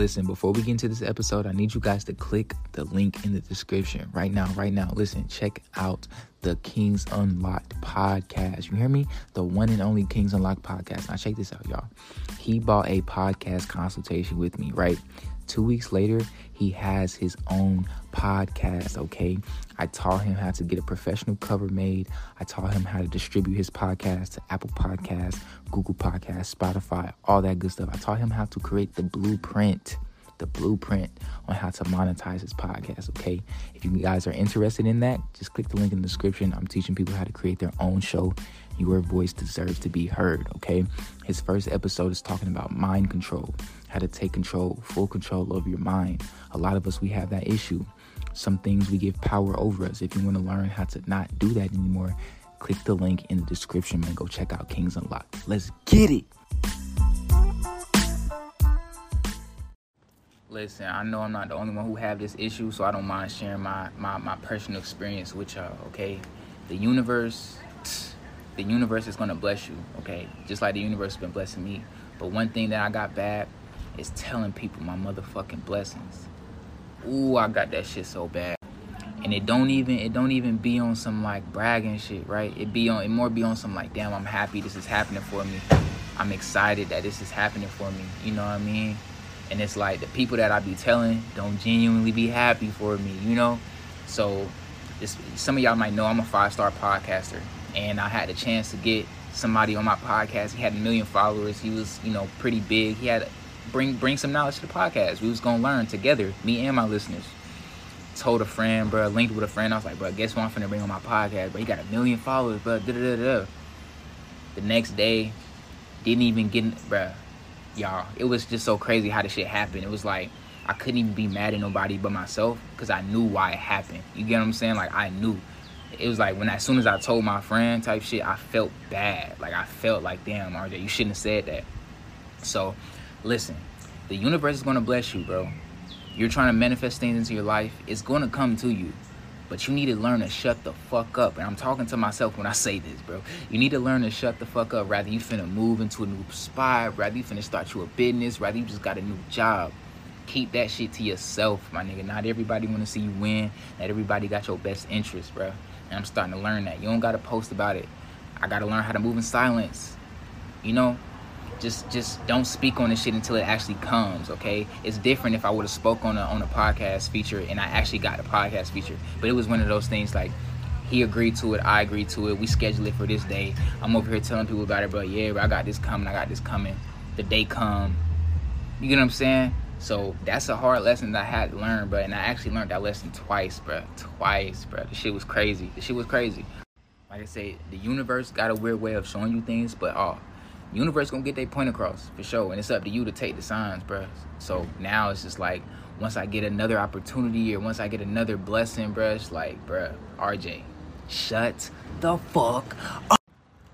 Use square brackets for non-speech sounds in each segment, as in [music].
Listen, before we get into this episode, I need you guys to click the link in the description right now. Right now, listen, check out the Kings Unlocked podcast. You hear me? The one and only Kings Unlocked podcast. Now, check this out, y'all. He bought a podcast consultation with me, right? Two weeks later, he has his own podcast, okay? I taught him how to get a professional cover made. I taught him how to distribute his podcast to Apple Podcasts, Google Podcasts, Spotify, all that good stuff. I taught him how to create the blueprint, the blueprint on how to monetize his podcast, okay? If you guys are interested in that, just click the link in the description. I'm teaching people how to create their own show. Your voice deserves to be heard, okay? His first episode is talking about mind control, how to take control, full control over your mind. A lot of us, we have that issue. Some things we give power over us. If you want to learn how to not do that anymore, click the link in the description and go check out Kings Unlocked. Let's get it. Listen, I know I'm not the only one who have this issue, so I don't mind sharing my, my, my personal experience with y'all, okay? The universe, [tsk] the universe is gonna bless you, okay? Just like the universe has been blessing me. But one thing that I got bad is telling people my motherfucking blessings. Ooh, I got that shit so bad. And it don't even it don't even be on some like bragging shit, right? It be on it more be on some like, damn, I'm happy this is happening for me. I'm excited that this is happening for me. You know what I mean? And it's like the people that I be telling don't genuinely be happy for me, you know? So some of y'all might know I'm a five star podcaster. And I had the chance to get somebody on my podcast. He had a million followers. He was, you know, pretty big. He had bring bring some knowledge to the podcast. We was gonna learn together, me and my listeners. Told a friend, bro, linked with a friend. I was like, bro, guess what I'm finna bring on my podcast? But he got a million followers, bro. Da, da, da, the next day, didn't even get, bro. Y'all, it was just so crazy how the shit happened. It was like I couldn't even be mad at nobody but myself because I knew why it happened. You get what I'm saying? Like I knew. It was like when as soon as I told my friend type shit, I felt bad. Like I felt like, damn, RJ, you shouldn't have said that. So Listen, the universe is to bless you, bro. You're trying to manifest things into your life, it's to come to you. But you need to learn to shut the fuck up. And I'm talking to myself when I say this, bro. You need to learn to shut the fuck up. Rather you finna move into a new spot, rather you finna start you a business, rather you just got a new job. Keep that shit to yourself, my nigga. Not everybody wanna see you win. Not everybody got your best interest, bro. And I'm starting to learn that. You don't gotta post about it. I gotta learn how to move in silence. You know, just just don't speak on this shit until it actually comes okay? It's different if i would have spoke on a on a podcast feature and i actually got a podcast feature. But it was one of those things like he agreed to it i agreed to it we scheduled it for this day. I'm over here telling people about it but yeah i got this coming i got this coming. The day come. You get what i'm saying? So that's a hard lesson that i had to learn bro and i actually learned that lesson twice bro twice bro. The shit was crazy. The shit was crazy. Like i say the universe got a weird way of showing you things but oh universe gonna get their point across for sure, and it's up to you to take the signs, bro. So now it's just like once I get another opportunity or once I get another blessing, bro, it's like, bro, RJ, shut the fuck up.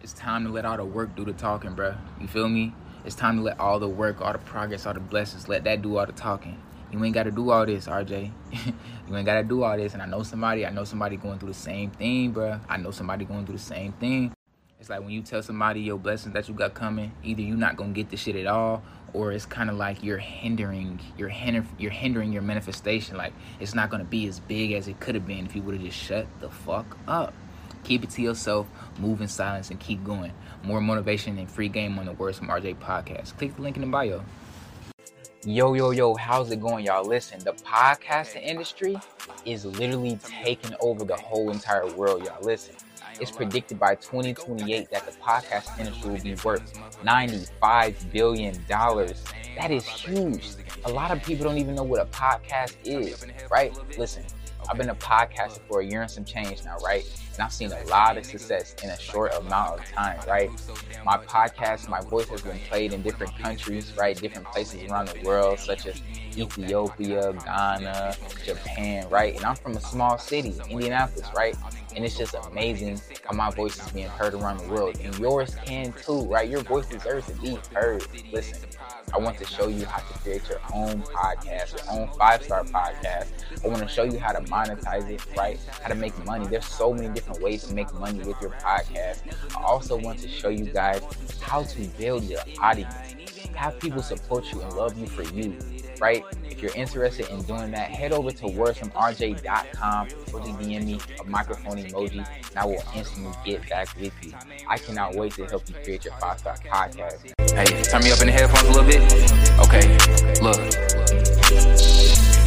It's time to let all the work do the talking, bro. You feel me? It's time to let all the work, all the progress, all the blessings, let that do all the talking. You ain't gotta do all this, RJ. [laughs] you ain't gotta do all this. And I know somebody, I know somebody going through the same thing, bro. I know somebody going through the same thing. It's like when you tell somebody your blessings that you got coming, either you're not gonna get the shit at all, or it's kind of like you're hindering, you're hinder, you're hindering your manifestation. Like it's not gonna be as big as it could have been if you would have just shut the fuck up. Keep it to yourself, move in silence, and keep going. More motivation and free game on the Words from RJ podcast. Click the link in the bio. Yo, yo, yo, how's it going, y'all? Listen, the podcasting industry is literally taking over the whole entire world, y'all. Listen, it's predicted by 2028 that the podcast industry will be worth $95 billion. That is huge. A lot of people don't even know what a podcast is, right? Listen, I've been a podcaster for a year and some change now, right? And I've seen a lot of success in a short amount of time, right? My podcast, my voice has been played in different countries, right? Different places around the world, such as Ethiopia, Ghana, Japan, right? And I'm from a small city, Indianapolis, right? And it's just amazing how my voice is being heard around the world. And yours can too, right? Your voice deserves to be heard. Listen, I want to show you how to create your own podcast, your own five star podcast. I want to show you how to monetize it, right? How to make money. There's so many different ways to make money with your podcast. I also want to show you guys how to build your audience, have people support you and love you for you. right? If you're interested in doing that, head over to wordsfromrj.com or just DM me a microphone emoji and I will instantly get back with you. I cannot wait to help you create your five star podcast. Hey, turn me up in the headphones a little bit. Okay, look.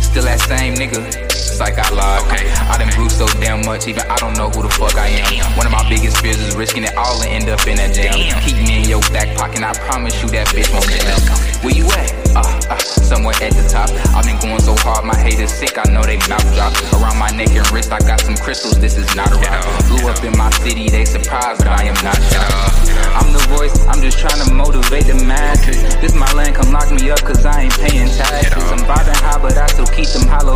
Still that same nigga It's like I lied. Okay. I done grew so damn much, even I don't know who the fuck I am. Damn. One of my biggest fears is risking it all and end up in that jam. Damn. Keep me in your back pocket, I promise you that bitch won't jam. Where you at? Uh, uh, somewhere at the top. I've been going so hard, my haters sick, I know they mouth drop. Around my neck and wrist, I got some crystals, this is not a rock. Blew up in my city, they surprised, but I am not shocked. I'm the voice, I'm just trying to motivate the masses. This my land, come lock me up, cause I ain't paying taxes. I'm vibing high, but I still keep them hollows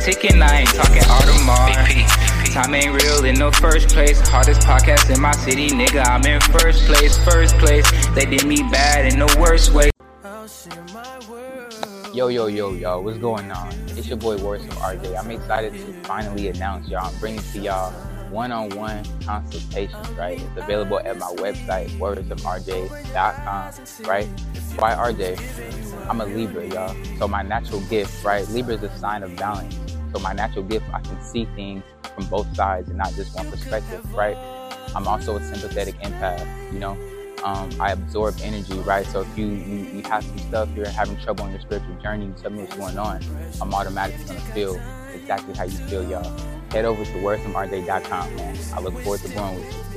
ticking. I ain't talking Audemars. Time ain't real in the first place. Hardest podcast in my city, nigga. I'm in first place, first place. They did me bad in the worst way. Yo, yo, yo, yo, what's going on? It's your boy Words from RJ. I'm excited to finally announce y'all. I'm bringing to y'all one-on-one consultations, right? It's available at my website, wordsofrj.com, right? Why RJ? I'm a Libra, y'all. So my natural gift, right? Libra is a sign of balance. So my natural gift, I can see things from both sides and not just one perspective, right? I'm also a sympathetic empath, you know? um, I absorb energy, right? So if you, you, you have some stuff, you're having trouble on your spiritual journey, tell me what's going on, I'm automatically gonna feel exactly how you feel, y'all. Head over to wordsfromrj.com, man. I look forward to growing with you.